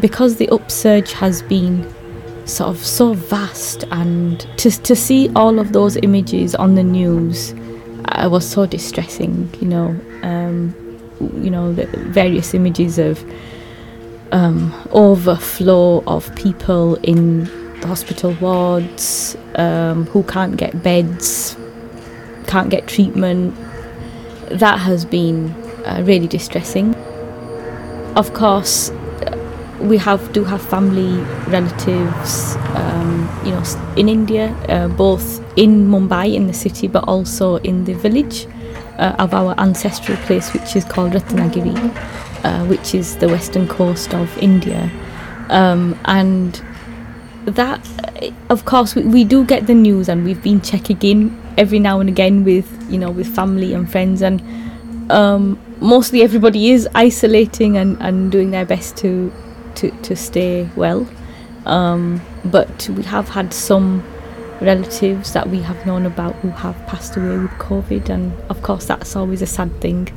because the upsurge has been sort of so vast and to, to see all of those images on the news uh, was so distressing you know um, you know the various images of um, overflow of people in the hospital wards um, who can't get beds can't get treatment. That has been uh, really distressing. Of course we have do have family relatives, um, you know, in India, uh, both in Mumbai in the city, but also in the village uh, of our ancestral place, which is called Ratnagiri, uh, which is the western coast of India, um, and that, of course, we, we do get the news, and we've been checking in every now and again with you know with family and friends and. Um, mostly everybody is isolating and, and doing their best to to, to stay well. Um, but we have had some relatives that we have known about who have passed away with COVID, and of course, that's always a sad thing.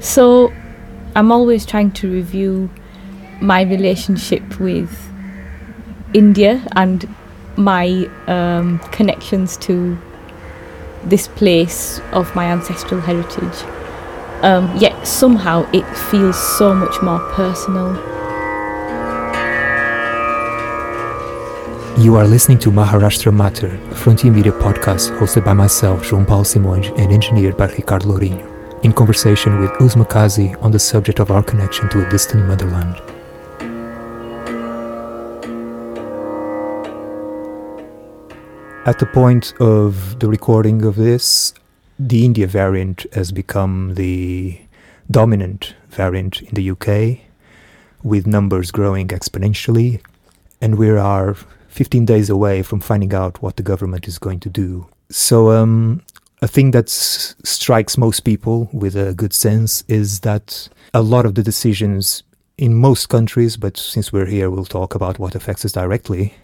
So, I'm always trying to review my relationship with India and my um, connections to this place of my ancestral heritage. Um, yet somehow it feels so much more personal You are listening to Maharashtra Matter, a Frontier Media podcast hosted by myself, João Paulo Simões, and engineered by Ricardo Lourinho, in conversation with Uzma Kazi on the subject of our connection to a distant motherland. At the point of the recording of this, the India variant has become the dominant variant in the UK, with numbers growing exponentially, and we are 15 days away from finding out what the government is going to do. So, um, a thing that strikes most people with a good sense is that a lot of the decisions in most countries, but since we're here, we'll talk about what affects us directly.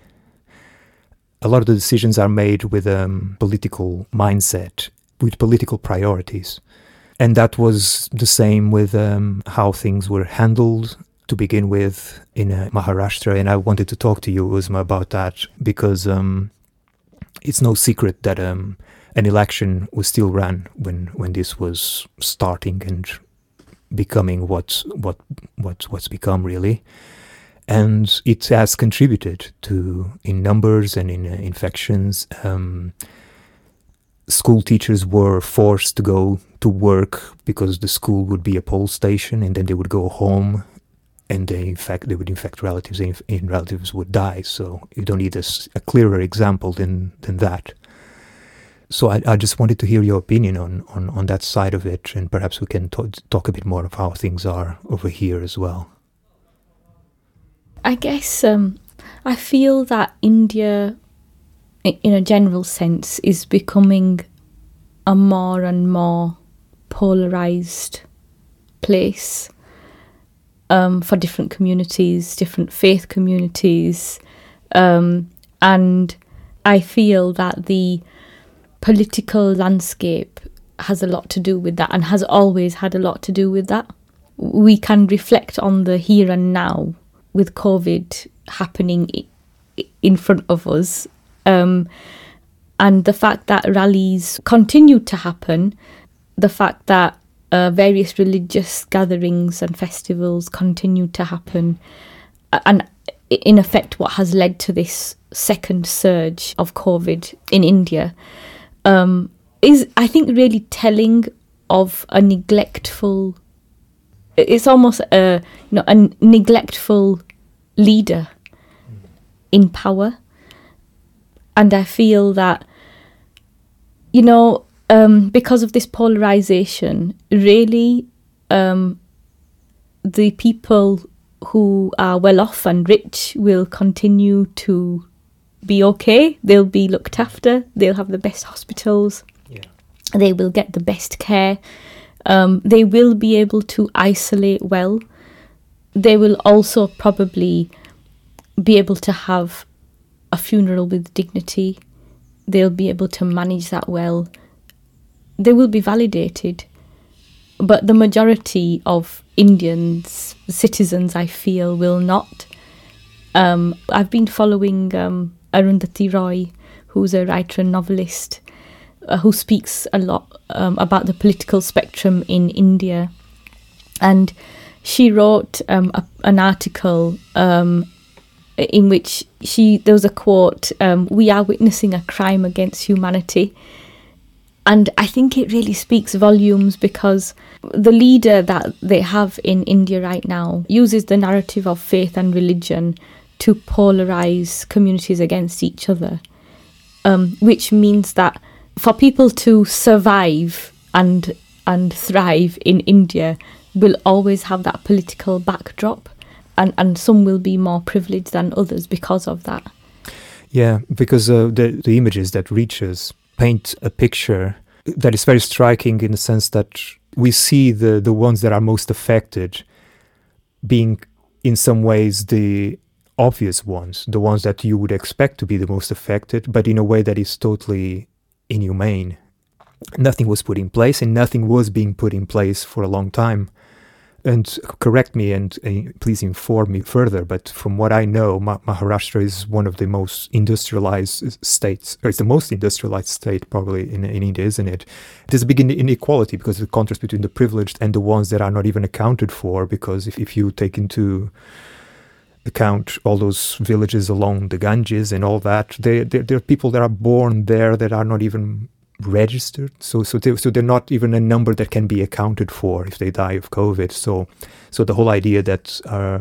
A lot of the decisions are made with a um, political mindset, with political priorities. And that was the same with um, how things were handled to begin with in uh, Maharashtra, and I wanted to talk to you, Uzma, about that because um, it's no secret that um, an election was still run when when this was starting and becoming what what what what's become really, and it has contributed to in numbers and in uh, infections. Um, school teachers were forced to go to work because the school would be a poll station and then they would go home and they infect they would infect relatives and, relatives would die. So you don't need a, a, clearer example than than that. So I, I just wanted to hear your opinion on, on, on that side of it and perhaps we can t- talk a bit more of how things are over here as well. I guess um, i feel that india in a general sense is becoming a more and more polarized place um, for different communities, different faith communities. Um, and I feel that the political landscape has a lot to do with that and has always had a lot to do with that. We can reflect on the here and now with COVID happening in front of us. Um, and the fact that rallies continue to happen, the fact that uh, various religious gatherings and festivals continued to happen, and in effect, what has led to this second surge of COVID in India um, is, I think, really telling of a neglectful. It's almost a you know a neglectful leader in power, and I feel that you know um, because of this polarization, really, um, the people who are well off and rich will continue to be okay. They'll be looked after. They'll have the best hospitals. Yeah. They will get the best care. Um, they will be able to isolate well. They will also probably be able to have a funeral with dignity. They'll be able to manage that well they will be validated. But the majority of Indians, citizens, I feel, will not. Um, I've been following um, Arundhati Roy, who's a writer and novelist, uh, who speaks a lot um, about the political spectrum in India. And she wrote um, a, an article um, in which she there was a quote: um, "We are witnessing a crime against humanity." And I think it really speaks volumes because the leader that they have in India right now uses the narrative of faith and religion to polarize communities against each other, um, which means that for people to survive and and thrive in India will always have that political backdrop, and and some will be more privileged than others because of that. Yeah, because uh, the the images that reach us paint a picture that is very striking in the sense that we see the the ones that are most affected being in some ways the obvious ones, the ones that you would expect to be the most affected, but in a way that is totally inhumane. Nothing was put in place, and nothing was being put in place for a long time and correct me and please inform me further. But from what I know, Ma- Maharashtra is one of the most industrialized states, it's the most industrialized state probably in, in India, isn't it? There's a big inequality because of the contrast between the privileged and the ones that are not even accounted for. Because if, if you take into account all those villages along the Ganges and all that, there are people that are born there that are not even registered. So so they, so they're not even a number that can be accounted for if they die of COVID. So so the whole idea that uh,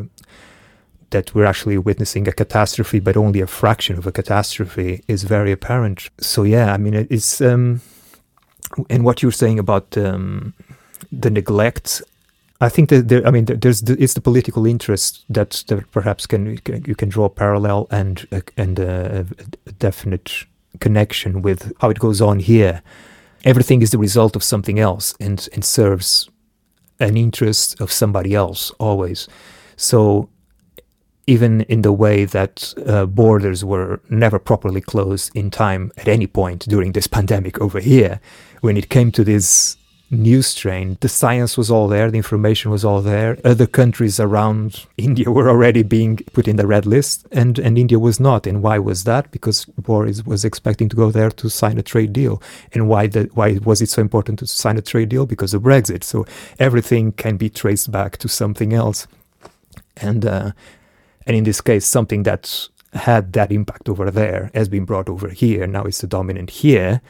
that we're actually witnessing a catastrophe, but only a fraction of a catastrophe, is very apparent. So yeah, I mean it's um, and what you're saying about um, the neglect. I think that there, I mean, there's the, it's the political interest that, that perhaps can you can draw a parallel and and a, a definite connection with how it goes on here. Everything is the result of something else and, and serves an interest of somebody else always. So even in the way that uh, borders were never properly closed in time at any point during this pandemic over here, when it came to this new strain. The science was all there, the information was all there. Other countries around India were already being put in the red list, and, and India was not. And why was that? Because Boris was expecting to go there to sign a trade deal. And why the, why was it so important to sign a trade deal? Because of Brexit. So everything can be traced back to something else. And uh, and in this case, something that had that impact over there has been brought over here. Now it's the dominant here.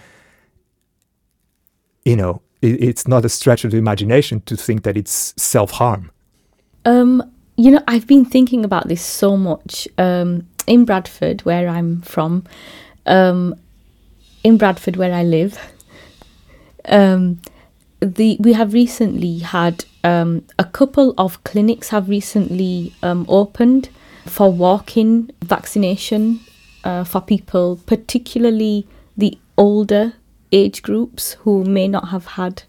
You know, it's not a stretch of the imagination to think that it's self harm. Um, you know, I've been thinking about this so much. Um, in Bradford, where I'm from, um, in Bradford, where I live, um, the we have recently had um, a couple of clinics have recently um, opened for walk-in vaccination uh, for people, particularly the older age groups who may not have had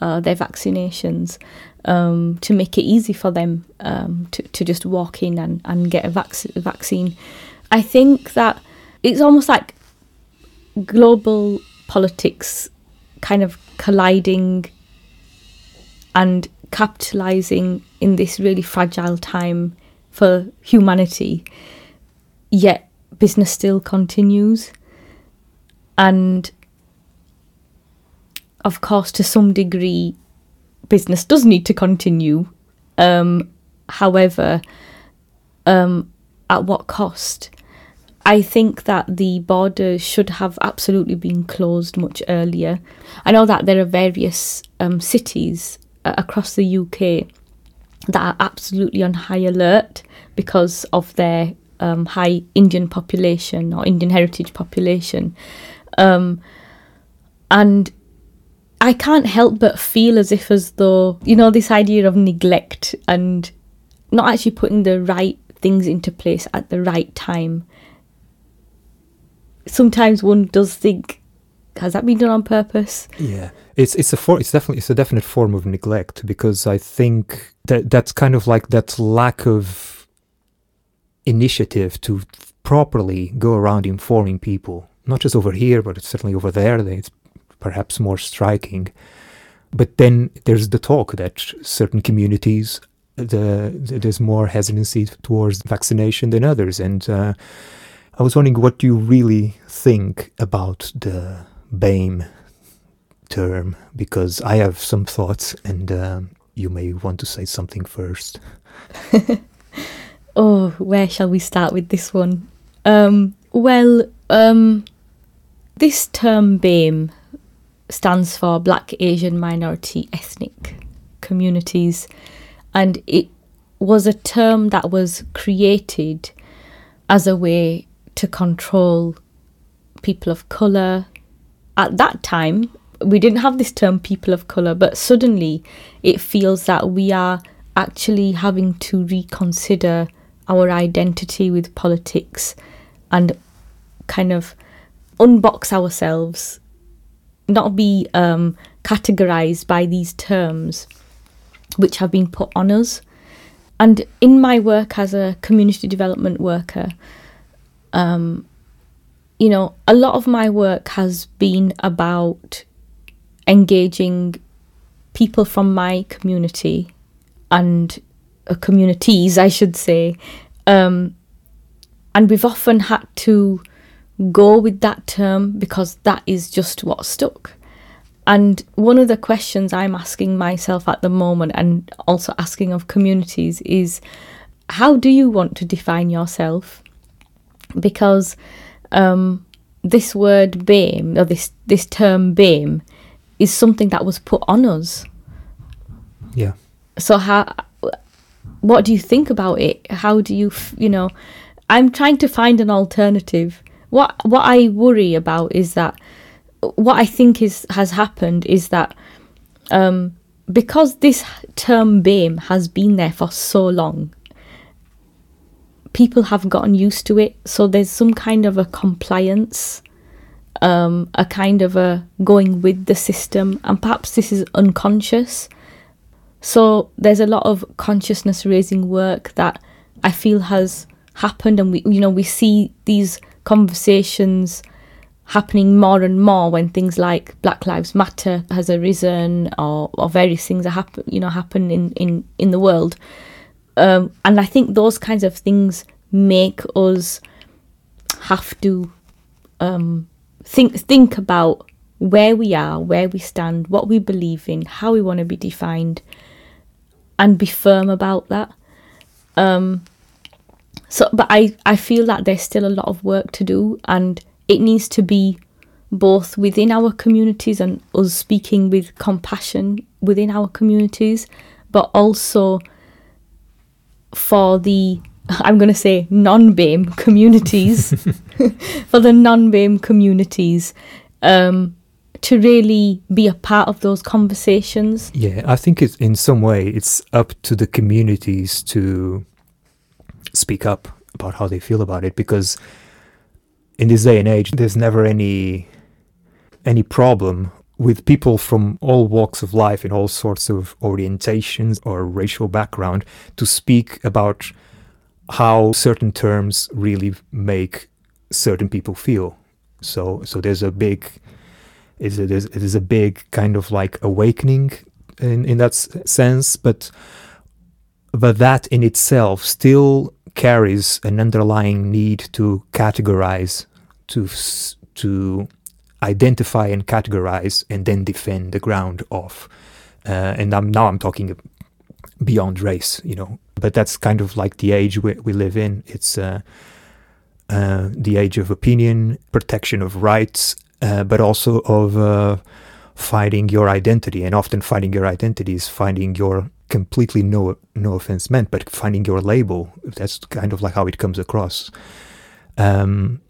uh, their vaccinations um, to make it easy for them um, to, to just walk in and, and get a vac- vaccine. I think that it's almost like global politics kind of colliding and capitalizing in this really fragile time for humanity, yet business still continues. And of course, to some degree, business does need to continue. Um, however, um, at what cost? I think that the borders should have absolutely been closed much earlier. I know that there are various um, cities uh, across the UK that are absolutely on high alert because of their um, high Indian population or Indian heritage population. Um, and I can't help but feel as if, as though, you know, this idea of neglect and not actually putting the right things into place at the right time. Sometimes one does think, has that been done on purpose? Yeah, it's it's a for, it's definitely it's a definite form of neglect because I think that that's kind of like that lack of initiative to properly go around informing people, not just over here, but certainly over there. It's perhaps more striking. but then there's the talk that certain communities the, the there's more hesitancy towards vaccination than others and uh, I was wondering what you really think about the BAME term because I have some thoughts and um, you may want to say something first. oh, where shall we start with this one? Um, well, um, this term BAME stands for Black Asian Minority Ethnic Communities, and it was a term that was created as a way to control people of colour. At that time, we didn't have this term people of colour, but suddenly it feels that we are actually having to reconsider our identity with politics and kind of unbox ourselves, not be um, categorized by these terms which have been put on us. And in my work as a community development worker, um, you know, a lot of my work has been about engaging people from my community and uh, communities, I should say. Um, and we've often had to go with that term because that is just what stuck. And one of the questions I'm asking myself at the moment and also asking of communities is how do you want to define yourself? Because um, this word BAME or this, this term BAME is something that was put on us. Yeah. So how what do you think about it? How do you you know I'm trying to find an alternative. What what I worry about is that what I think is has happened is that um, because this term BAME has been there for so long, people have gotten used to it. So there's some kind of a compliance, um, a kind of a going with the system, and perhaps this is unconscious. So there's a lot of consciousness raising work that I feel has happened, and we you know we see these conversations happening more and more when things like Black Lives Matter has arisen or, or various things are happen you know happen in, in, in the world. Um, and I think those kinds of things make us have to um, think think about where we are, where we stand, what we believe in, how we want to be defined, and be firm about that. Um, so, but I, I feel that there's still a lot of work to do, and it needs to be both within our communities and us speaking with compassion within our communities, but also for the I'm going to say non BAME communities, for the non BAME communities, um, to really be a part of those conversations. Yeah, I think it's in some way it's up to the communities to speak up about how they feel about it because in this day and age there's never any any problem with people from all walks of life in all sorts of orientations or racial background to speak about how certain terms really make certain people feel. So so there's a big is it is it is a big kind of like awakening in in that sense but but that in itself still carries an underlying need to categorize, to to identify and categorize, and then defend the ground of. Uh, and I'm, now I'm talking beyond race, you know. But that's kind of like the age we, we live in. It's uh, uh, the age of opinion, protection of rights, uh, but also of uh, finding your identity. And often, finding your identity is finding your completely no no offense meant, but finding your label. That's kind of like how it comes across. Um,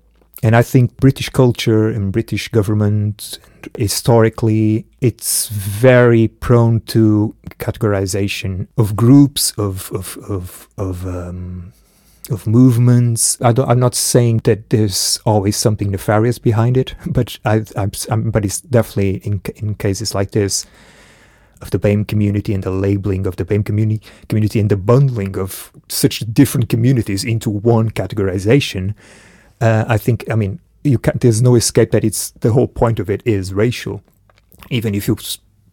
and I think British culture and British government historically it's very prone to categorization of groups of of of of, um, of movements. I am not saying that there's always something nefarious behind it, but I, I'm, but it's definitely in in cases like this of the BAME community and the labeling of the BAME community, community and the bundling of such different communities into one categorization, uh, I think, I mean, you can there's no escape that it's the whole point of it is racial. Even if you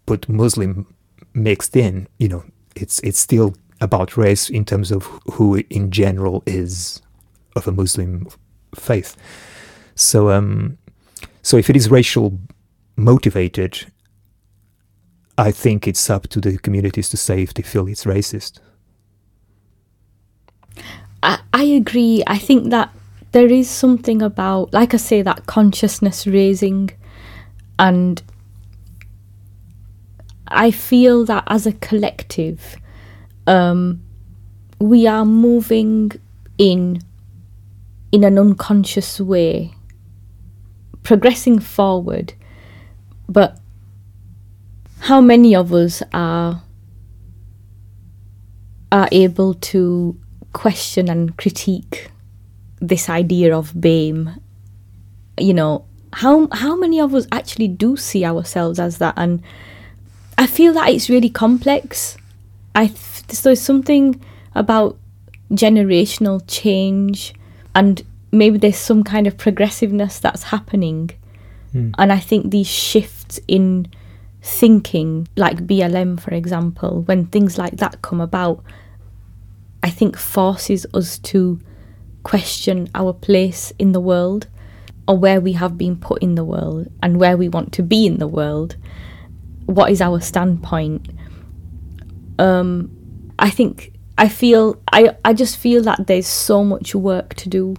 put Muslim mixed in, you know, it's it's still about race in terms of who in general is of a Muslim faith. So um, so if it is racial motivated, I think it's up to the communities to say if they feel it's racist. I, I agree. I think that there is something about, like I say, that consciousness raising, and I feel that as a collective, um, we are moving in in an unconscious way, progressing forward, but how many of us are are able to question and critique this idea of BAME. You know, how how many of us actually do see ourselves as that? And I feel that it's really complex. I th- there's something about generational change, and maybe there's some kind of progressiveness that's happening. Mm. And I think these shifts in thinking, like BLM, for example, when things like that come about, I think forces us to question our place in the world or where we have been put in the world and where we want to be in the world. What is our standpoint? Um, I think I feel I, I just feel that there's so much work to do.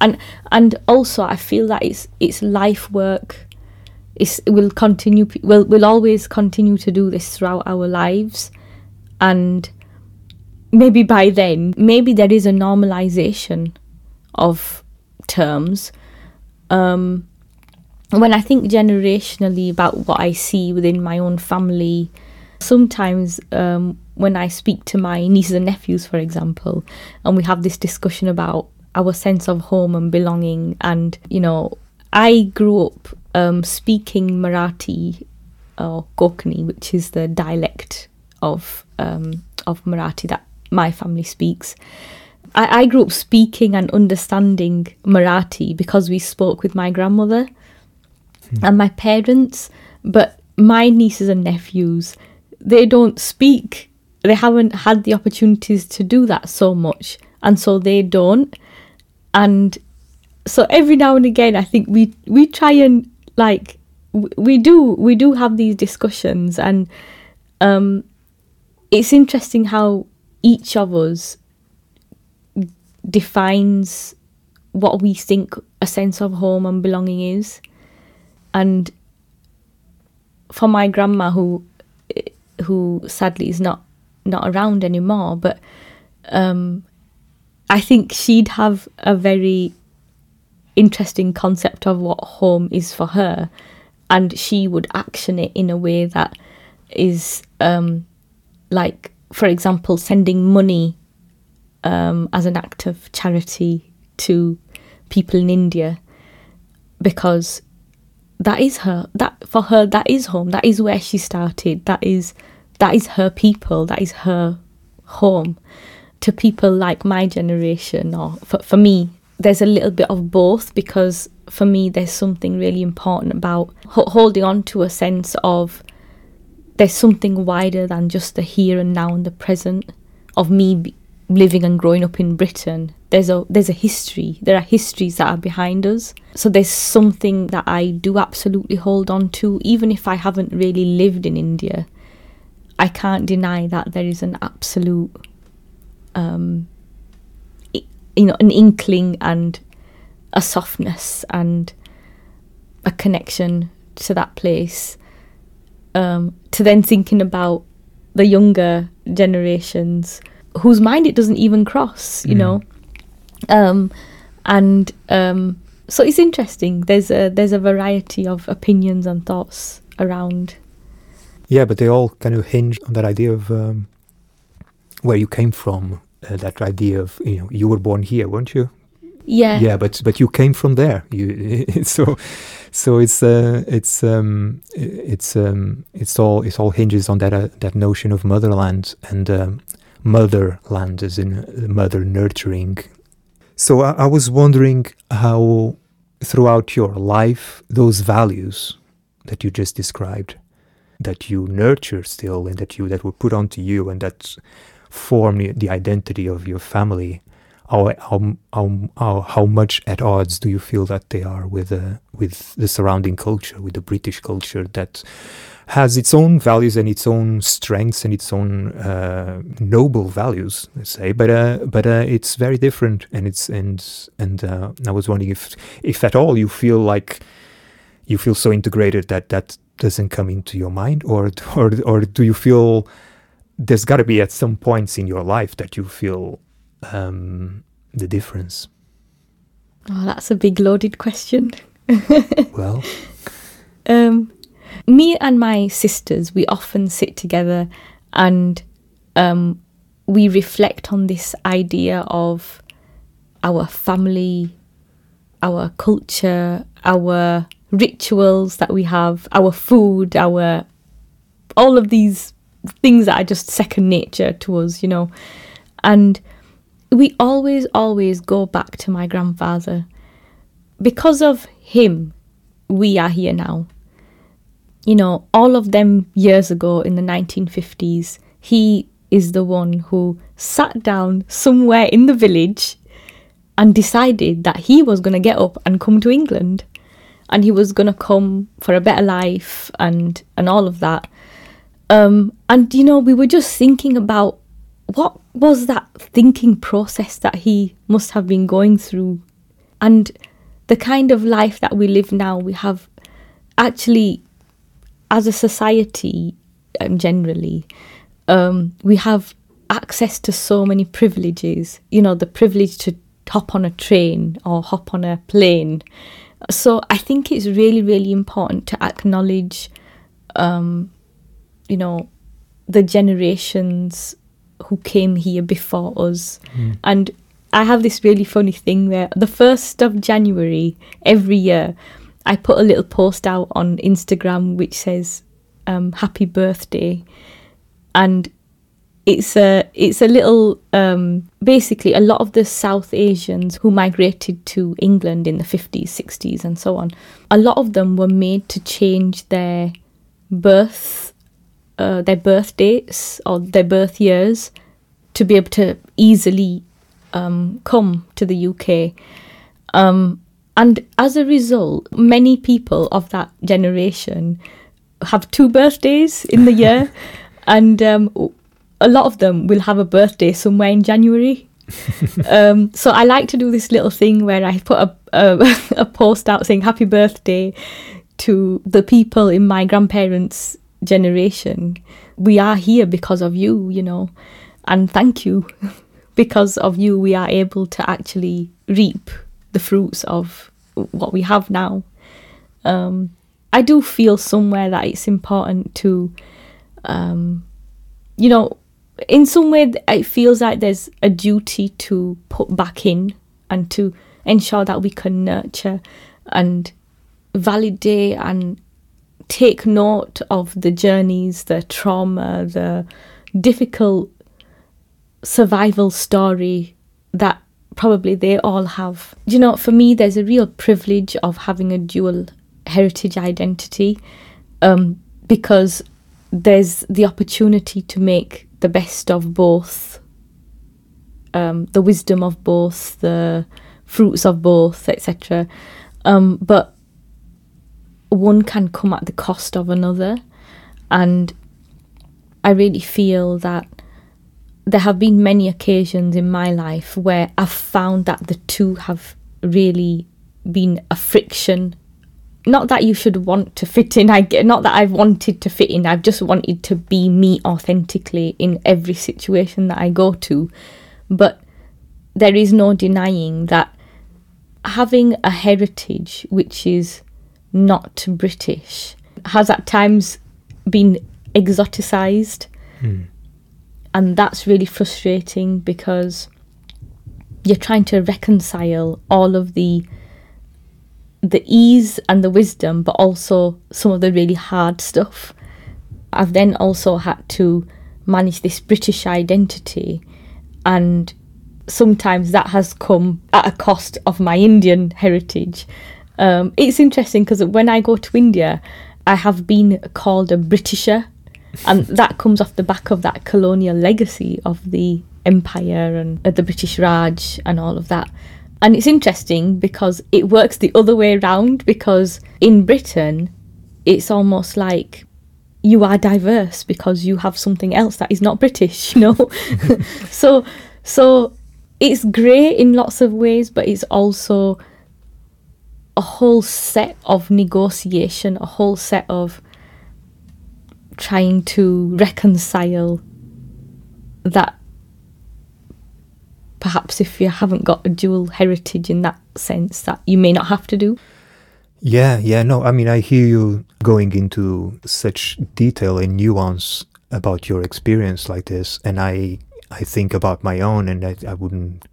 And and also I feel that it's it's life work. It will continue will will always continue to do this throughout our lives and maybe by then, maybe there is a normalization of terms. Um, when I think generationally about what I see within my own family, sometimes um, when I speak to my nieces and nephews, for example, and we have this discussion about our sense of home and belonging, and you know, I grew up um, speaking Marathi or Konkani, which is the dialect of um, of Marathi that my family speaks. I, I grew up speaking and understanding Marathi because we spoke with my grandmother Hmm. and my parents, but my nieces and nephews, they don't speak. They haven't had the opportunities to do that so much, and so they don't. And so every now and again, I think we we try and like we do we do have these discussions, and um, it's interesting how each of us defines what we think a sense of home and belonging is. And for my grandma, who who sadly is not not around anymore, but um, I think she'd have a very interesting concept of what home is for her, and she would action it in a way that is um, like, for example, sending money um, as an act of charity to people in India because that is her that for her that is home that is where she started that is that is her people that is her home. To people like my generation or for, for me there's a little bit of both because for me there's something really important about ho- holding on to a sense of there's something wider than just the here and now and the present of me be- living and growing up in Britain, there's a there's a history. There are histories that are behind us. So there's something that I do absolutely hold on to, even if I haven't really lived in India. I can't deny that there is an absolute, um, you know, an inkling and a softness and a connection to that place. Um, to then thinking about the younger generations whose mind it doesn't even cross, you Mm. know. Um, and um, so it's interesting. There's a there's a variety of opinions and thoughts around. Yeah, but they all kind of hinge on that idea of um, where you came from. Uh, that idea of you know you were born here, weren't you? Yeah, yeah but but you came from there. You so so it's uh it's um it's um it's all it all hinges on that uh, that notion of motherland and um, motherland as in uh, mother nurturing. So I, I was wondering how throughout your life those values that you just described that you nurture still and that you that were put onto you and that form the, identity of your family how, how, how, how, much at odds do you feel that they are with, uh, with the surrounding culture, with the British culture that has its own values and its own strengths and its own uh, noble values, let's say, but uh, but uh, it's very different, and it's and and uh, I was wondering if if at all you feel like you feel so integrated that that doesn't come into your mind, or or or do you feel there's got to be at some points in your life that you feel um, the difference? Oh, that's a big loaded question. well, um, me and my sisters, we often sit together and um, we reflect on this idea of our family, our culture, our rituals that we have, our food, our all of these things that are just second nature to us, you know. And we always, always go back to my grandfather. Because of him, we are here now. You know, all of them years ago in the 1950s, he is the one who sat down somewhere in the village and decided that he was going to get up and come to England and he was going to come for a better life and and all of that um, and you know we were just thinking about what was that thinking process that he must have been going through? And the kind of life that we live now, we have actually, as a society um, generally, um, we have access to so many privileges. You know, the privilege to hop on a train or hop on a plane. So I think it's really, really important to acknowledge, um, you know, the generations who came here before us. Mm. And I have this really funny thing where the 1st of January every year, I put a little post out on Instagram which says, um, Happy birthday. And it's a it's a little um, basically a lot of the South Asians who migrated to England in the 50s, 60s, and so on. A lot of them were made to change their birth uh, their birth dates or their birth years to be able to easily um, come to the UK. Um, and as a result, many people of that generation have two birthdays in the year, and um, a lot of them will have a birthday somewhere in January. um, so I like to do this little thing where I put a, a, a post out saying happy birthday to the people in my grandparents' generation, we are here because of you, you know, and thank you. because of you, we are able to actually reap the fruits of what we have now. Um, I do feel somewhere that it's important to, um, you know, in some way, it feels like there's a duty to put back in and to ensure that we can nurture and validate and take note of the journeys, the trauma, the difficult survival story that probably they all have. You know, for me, there's a real privilege of having a dual heritage identity um, because there's the opportunity to make the best of both, um, the wisdom of both, the fruits of both, etc. Um, but one can come at the cost of another. And I really feel that there have been many occasions in my life where I've found that the two have really been a friction. Not that you should want to fit in. I get not that I've wanted to fit in. I've just wanted to be me authentically in every situation that I go to. But there is no denying that having a heritage which is not British has at times been exoticized. Mm. And that's really frustrating because you're trying to reconcile all of the the ease and the wisdom, but also some of the really hard stuff. I've then also had to manage this British identity, and sometimes that has come at a cost of my Indian heritage. Um, it's interesting because when I go to India, I have been called a Britisher, and that comes off the back of that colonial legacy of the empire and uh, the British Raj and all of that. And it's interesting because it works the other way around because in Britain, it's almost like you are diverse because you have something else that is not British, you know? so so it's great in lots of ways, but it's also a whole set of negotiation, a whole set of trying to reconcile that perhaps if you haven't got a dual heritage in that sense that you may not have to do. Yeah, yeah, no, I mean, I hear you going into such detail and nuance about your experience like this, and I I think about my own, and I, I wouldn't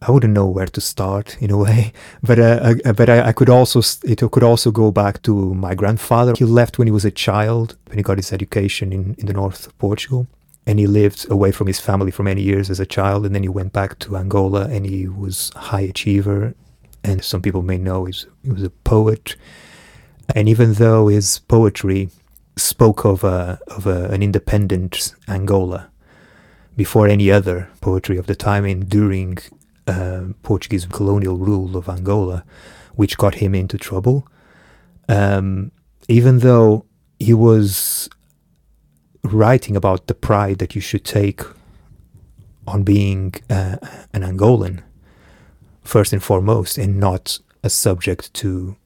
I wouldn't know where to start in a way, but uh, uh, but I, I, could also it could also go back to my grandfather. He left when he was a child, when he got his education in, in the north of Portugal, and he lived away from his family for many years as a child, and then he went back to Angola, and he was a high achiever, and some people may know he was a poet, and even though his poetry spoke of a, of a, an independent Angola before any other poetry of the time and during uh, Portuguese colonial rule of Angola, which got him into trouble. Um, even though he was writing about the pride that you should take on being uh, an Angolan, first and foremost, and not a subject to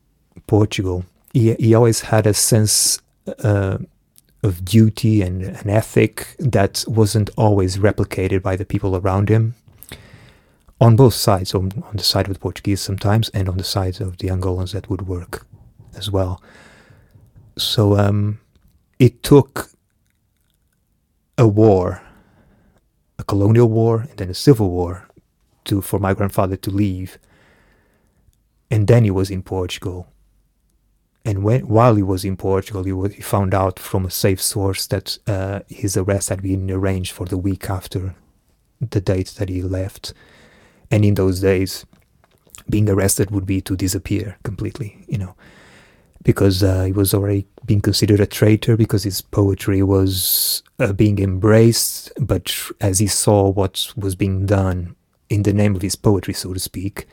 Portugal. He, he always had a sense uh, of duty and an ethic that wasn't always replicated by the people around him on both sides, on, on the side of the Portuguese sometimes, and on the side of the Angolans that would work as well. So um, it took a war, a colonial war, and then a civil war, to for my grandfather to leave. And then he was in Portugal. And when, while he was in Portugal, he, was, he found out from a safe source that uh, his arrest had been arranged for the week after the date that he left and in those days, being arrested would be to disappear completely, you know, because uh, he was already being considered a traitor because his poetry was uh, being embraced. But as he saw what was being done in the name of his poetry, so to speak,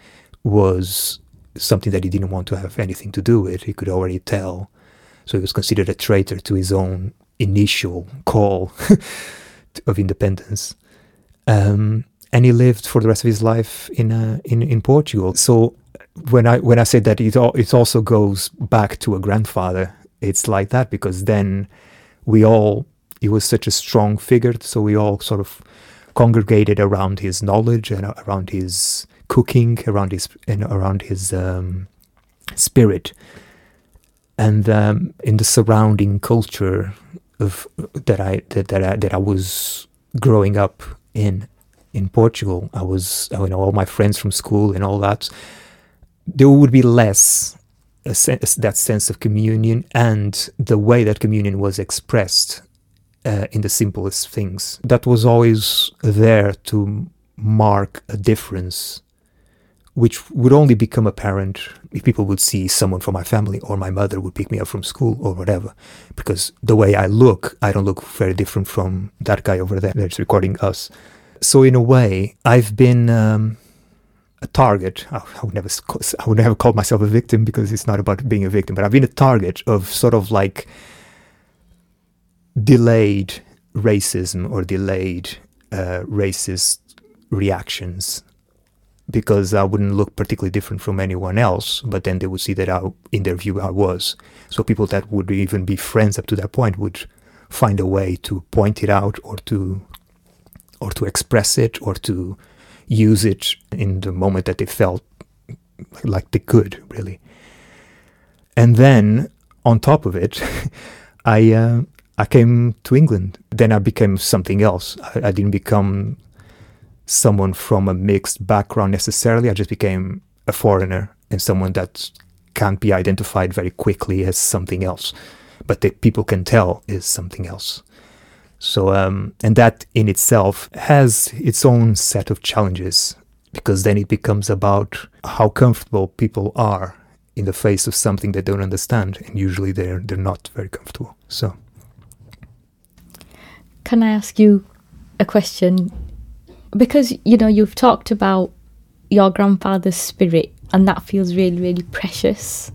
was something that he didn't want to have anything to do with. He could already tell. So he was considered a traitor to his own initial call of independence. Um, and he lived for the rest of his life in uh, in in Portugal. So when I when I say that it all, it also goes back to a grandfather, it's like that because then we all he was such a strong figure, so we all sort of congregated around his knowledge and around his cooking, around his and around his um, spirit, and um, in the surrounding culture of that I that that I, that I was growing up in in Portugal, I was, you know, all my friends from school and all that, there would be less that sense of communion and the way that communion was expressed uh, in the simplest things. That was always there to mark a difference, which would only become apparent if people would see someone from my family or my mother would pick me up from school or whatever. Because the way I look, I don't look very different from that guy over there that's recording us. So in a way, I've been um, a target. I would never, I would never call myself a victim because it's not about being a victim. But I've been a target of sort of like delayed racism or delayed uh, racist reactions because I wouldn't look particularly different from anyone else, but then they would see that I, in their view I was. So people that would even be friends up to that point would find a way to point it out or to or to express it or to use it in the moment that they felt like they could really. And then on top of it, I uh, I came to England. Then I became something else. I, I, didn't become someone from a mixed background necessarily. I just became a foreigner and someone that can't be identified very quickly as something else, but that people can tell is something else. So, um, and that in itself has its own set of challenges because then it becomes about how comfortable people are in the face of something they don't understand, and usually they're they're not very comfortable. So, can I ask you a question? Because you know you've talked about your grandfather's spirit, and that feels really, really precious.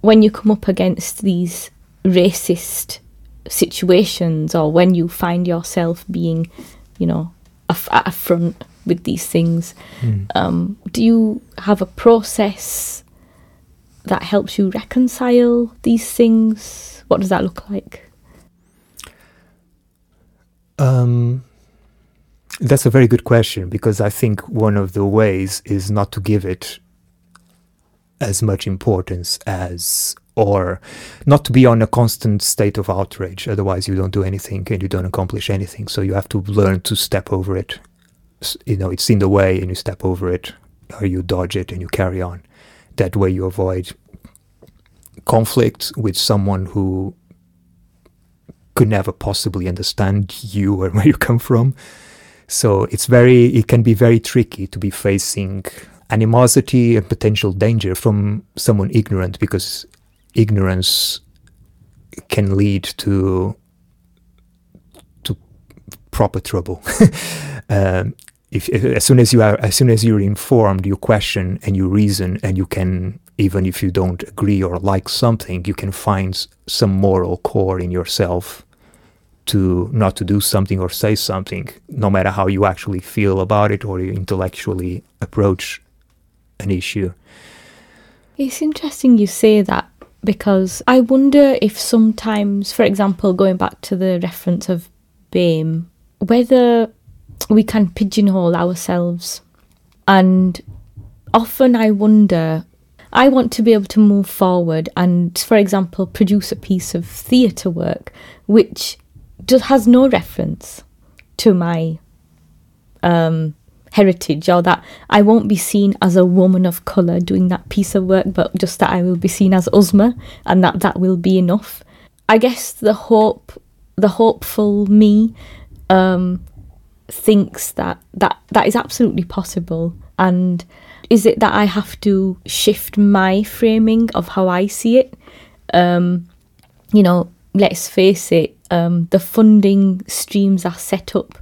When you come up against these racist situations, or when you find yourself being, you know, at a front with these things, mm. um, do you have a process that helps you reconcile these things? What does that look like? Um, that's a very good question because I think one of the ways is not to give it as much importance as, or not to be on a constant state of outrage. Otherwise, you don't do anything and you don't accomplish anything. So you have to learn to step over it. You know, it's in the way and you step over it, or you dodge it and you carry on. That way, you avoid conflict with someone who could never possibly understand you or where you come from. So it's very, it can be very tricky to be facing animosity and potential danger from someone ignorant because ignorance can lead to to proper trouble. um, if, if, as soon as you are, as soon as you're informed, you question and you reason, and you can, even if you don't agree or like something, you can find some moral core in yourself to not to do something or say something, no matter how you actually feel about it or you intellectually approach an issue. It's interesting you say that because I wonder if sometimes, for example, going back to the reference of BAME, whether we can pigeonhole ourselves. And often I wonder, I want to be able to move forward and, for example, produce a piece of theatre work which just has no reference to my um, heritage or that I won't be seen as a woman of colour doing that piece of work, but just that I will be seen as Uzma and that that will be enough. I guess the hope, the hopeful me, um, thinks that that that is absolutely possible and is it that I have to shift my framing of how I see it um, you know let's face it um, the funding streams are set up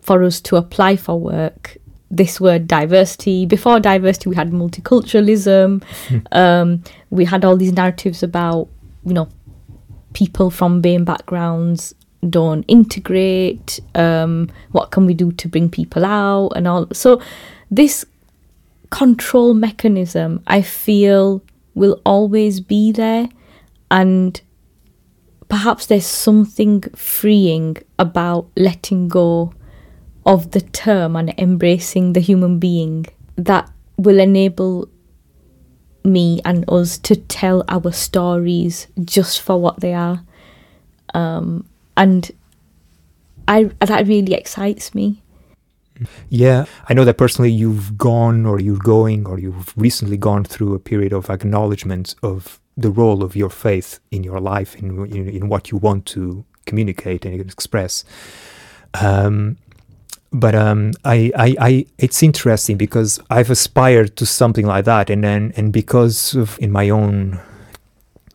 for us to apply for work this word diversity. Before diversity we had multiculturalism. Um, we had all these narratives about you know people from BAME backgrounds don't integrate um, what can we do to bring people out and all. So this control mechanism i feel will always be there. And perhaps there's something freeing about letting go of the term and embracing the human being that will enable me and us to tell our stories just for what they are um, and I that really excites me. Yeah, I know that personally you've gone or you're going or you've recently gone through a period of acknowledgement of the role of your faith in your life, in in, in what you want to communicate and express. Um, but um, I, I, I, it's interesting because I've aspired to something like that, and then and because of in my own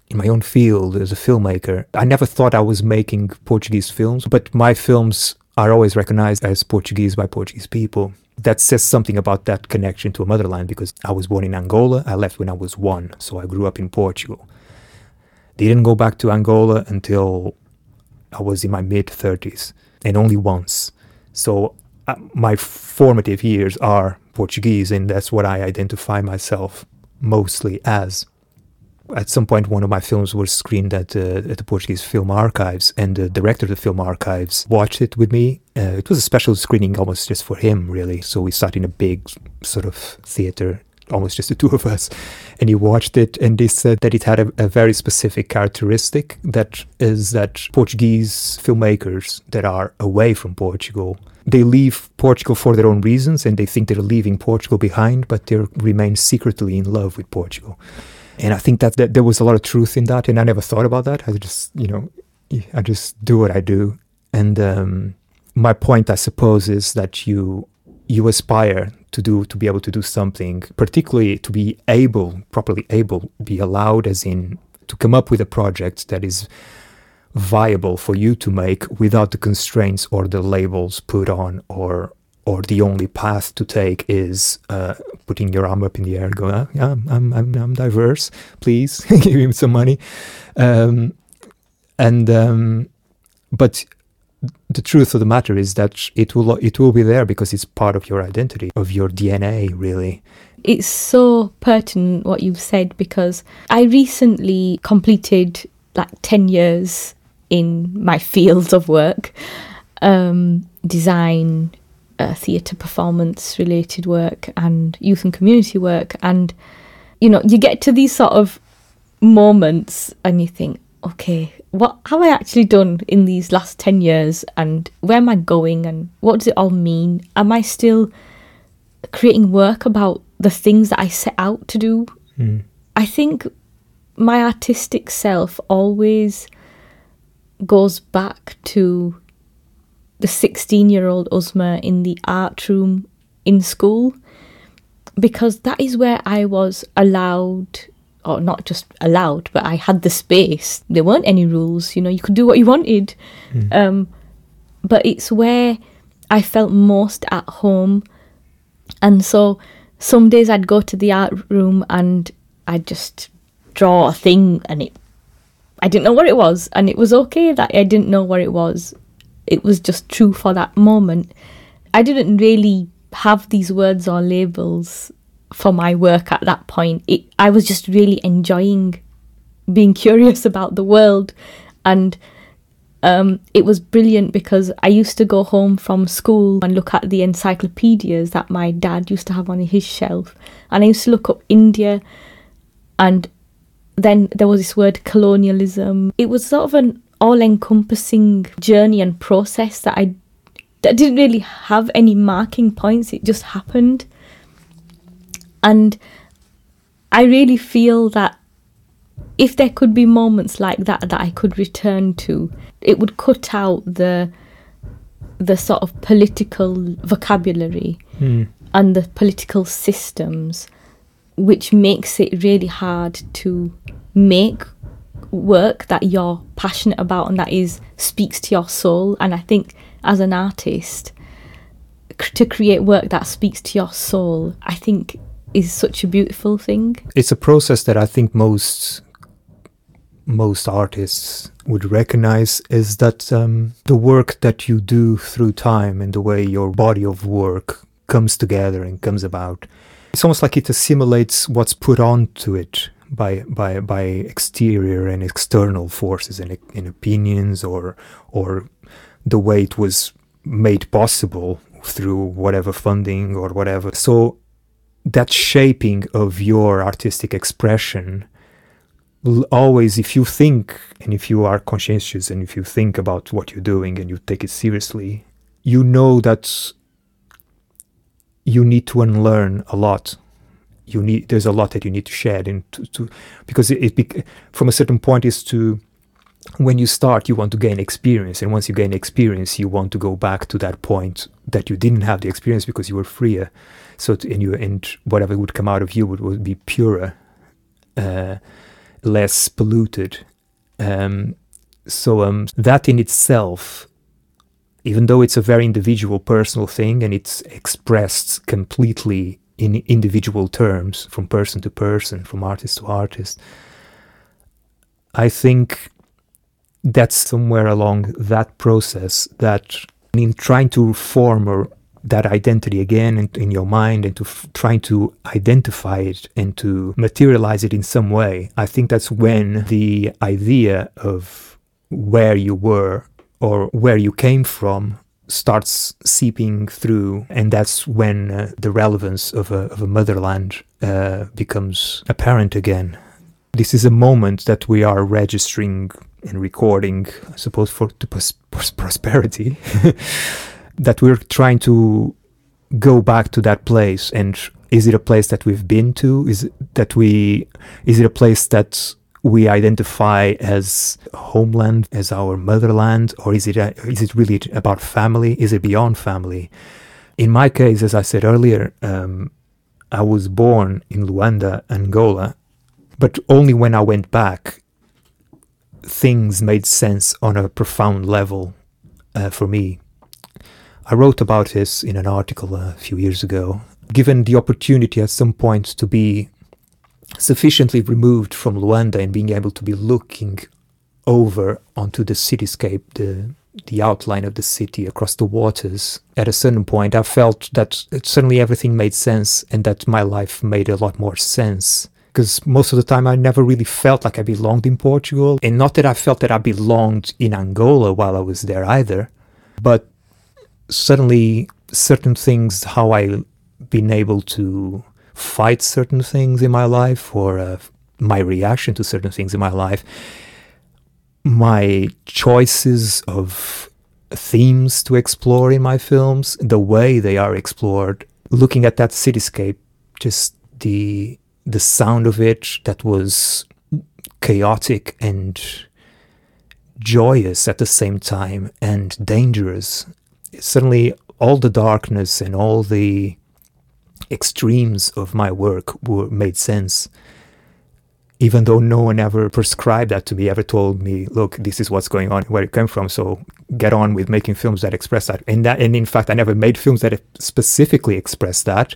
in my own field as a filmmaker. I never thought I was making Portuguese films, but my films are always recognized as Portuguese by Portuguese people. That says something about that connection to a motherland because I was born in Angola. I left when I was one, so I grew up in Portugal. Didn't go back to Angola until I was in my mid 30s, and only once. So my formative years are Portuguese, and that's what I identify myself mostly as at some point one of my films was screened at, uh, at the Portuguese Film Archives, and the director of the Film Archives watched it with me. Uh, it was a special screening, almost just for him, really. So we sat in a big sort of theater, almost just the two of us, and he watched it, and he said that it had a, a very specific characteristic that is that Portuguese filmmakers that are away from Portugal they leave Portugal for their own reasons and they think they're leaving Portugal behind, but they remain secretly in love with Portugal. And I think that, that there was a lot of truth in that. And I never thought about that. I just, you know, I just do what I do. And um, my point, I suppose, is that you you aspire to do to be able to do something, particularly to be able, properly able, be allowed as in to come up with a project that is viable for you to make without the constraints or the labels put on or or the only path to take is uh, putting your arm up in the air, going, ah, "Yeah, I'm, I'm, I'm diverse. Please give me some money." Um, and um, but the truth of the matter is that it will it will be there because it's part of your identity, of your DNA, really. It's so pertinent what you've said because I recently completed like 10 years in my field of work um, design, uh, theatre performance related work, and youth and community work. And, you know, you get to these sort of moments and you think, okay, what have I actually done in these last 10 years and where am I going and what does it all mean? Am I still creating work about the things that I set out to do? Mm. I think my artistic self always goes back to the 16 year old Uzma in the art room in school because that is where I was allowed or not just allowed, but I had the space. There weren't any rules, you know, you could do what you wanted. Mm. Um, but it's where I felt most at home. And so some days I'd go to the art room and I'd just draw a thing and it I didn't know what it was and it was okay that I didn't know what it was. It was just true for that moment. I didn't really have these words or labels for my work at that point. It, I was just really enjoying being curious about the world, and um, it was brilliant because I used to go home from school and look at the encyclopedias that my dad used to have on his shelf, and I used to look up India, and then there was this word colonialism. It was sort of an all-encompassing journey and process that I that didn't really have any marking points. It just happened. And I really feel that if there could be moments like that that I could return to, it would cut out the the sort of political vocabulary Mm. and the political systems, which makes it really hard to make work that you're passionate about and that is speaks to your soul. And I think as an artist, to create work that speaks to your soul, I think is such a beautiful thing. It's a process that I think most most artists would recognize is that um, the work that you do through time and the way your body of work comes together and comes about. It's almost like it assimilates what's put onto it by by by exterior and external forces and, and opinions or or the way it was made possible through whatever funding or whatever. So that shaping of your artistic expression always if you think and if you are conscientious and if you think about what you're doing and you take it seriously you know that you need to unlearn a lot. You need there's a lot that you need to shed and to, to because it, it from a certain point is to when you start you want to gain experience and once you gain experience you want to go back to that point that you didn't have the experience because you were freer so to, you and whatever would come out of you would, would be purer uh, less polluted. Um, so um, that in itself even though it's a very individual personal thing and it's expressed completely in individual terms from person to person from artist to artist i think that's somewhere along that process that in trying to form or that identity again in, in your mind and to f- trying to identify it and to materialize it in some way. I think that's when the idea of where you were or where you came from starts seeping through and that's when uh, the relevance of a, of a motherland uh, becomes apparent again. This is a moment that we are registering and recording i suppose for to pros- pros- prosperity that we're trying to go back to that place and is it a place that we've been to? Is it that we is it a place that we identify as homeland as our motherland or is it a, is it really about family? Is it beyond family? In my case, as I said earlier, um, I was born in Luanda, Angola, but only when I went back, things made sense on a profound level uh, for me. I wrote about this in an article a few years ago. Given the opportunity at some point to be sufficiently removed from Luanda and being able to be looking over onto the cityscape, the the outline of the city across the waters. At a certain point, I felt that suddenly everything made sense and that my life made a lot more sense. Because most of the time, I never really felt like I belonged in Portugal. And not that I felt that I belonged in Angola while I was there either. But suddenly, certain things, how I've been able to fight certain things in my life or uh, my reaction to certain things in my life my choices of themes to explore in my films, the way they are explored, looking at that cityscape, just the the sound of it that was chaotic and joyous at the same time and dangerous. Suddenly all the darkness and all the extremes of my work were made sense even though no one ever prescribed that to me, ever told me, look, this is what's going on, where it came from. So get on with making films that express that. And that, and in fact, I never made films that specifically express that.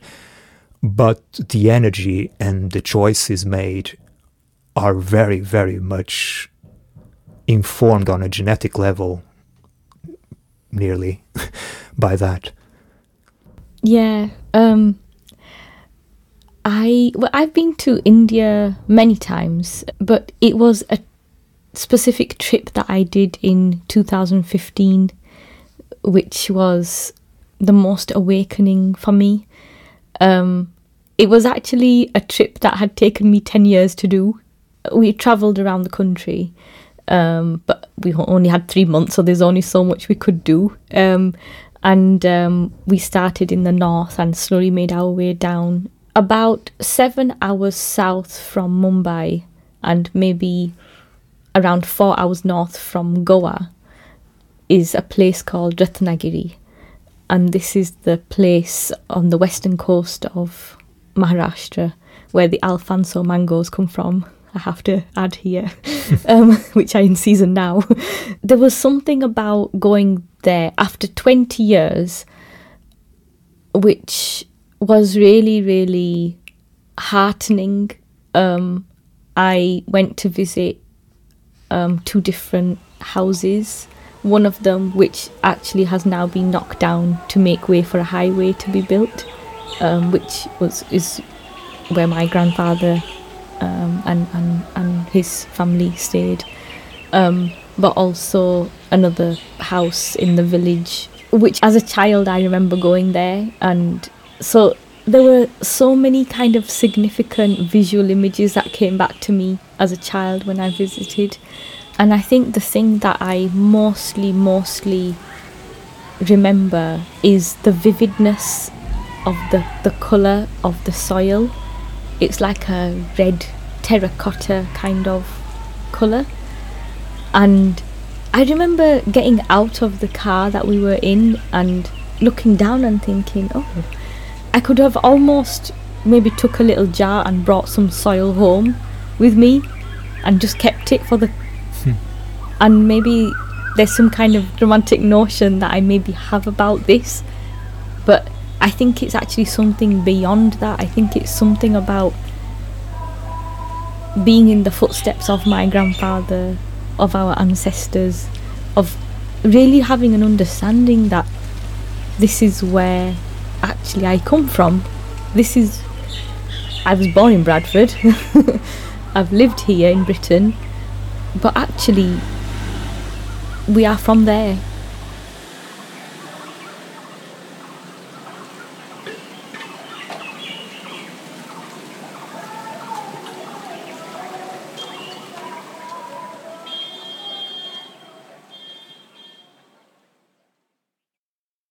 But the energy and the choices made are very, very much informed on a genetic level, nearly by that. Yeah. Um, I well, I've been to India many times, but it was a specific trip that I did in 2015, which was the most awakening for me. Um, it was actually a trip that had taken me 10 years to do. We travelled around the country, um, but we only had three months, so there's only so much we could do. Um, and um, we started in the north and slowly made our way down about seven hours south from Mumbai and maybe around four hours north from Goa is a place called Ratnagiri. And this is the place on the western coast of Maharashtra where the Alphonso mangoes come from. I have to add here, um, which I in season now. there was something about going there after 20 years, which was really, really heartening. Um, I went to visit um, two different houses. One of them, which actually has now been knocked down to make way for a highway to be built, um, which was is where my grandfather um, and, and and his family stayed. Um, but also another house in the village, which as a child I remember going there and so there were so many kind of significant visual images that came back to me as a child when I visited. And I think the thing that I mostly, mostly remember is the vividness of the, the colour of the soil. It's like a red terracotta kind of colour. And I remember getting out of the car that we were in and looking down and thinking, oh, I could have almost maybe took a little jar and brought some soil home with me and just kept it for the hmm. and maybe there's some kind of romantic notion that I maybe have about this but I think it's actually something beyond that I think it's something about being in the footsteps of my grandfather of our ancestors of really having an understanding that this is where actually I come from. This is. I was born in Bradford. I've lived here in Britain. But actually, we are from there.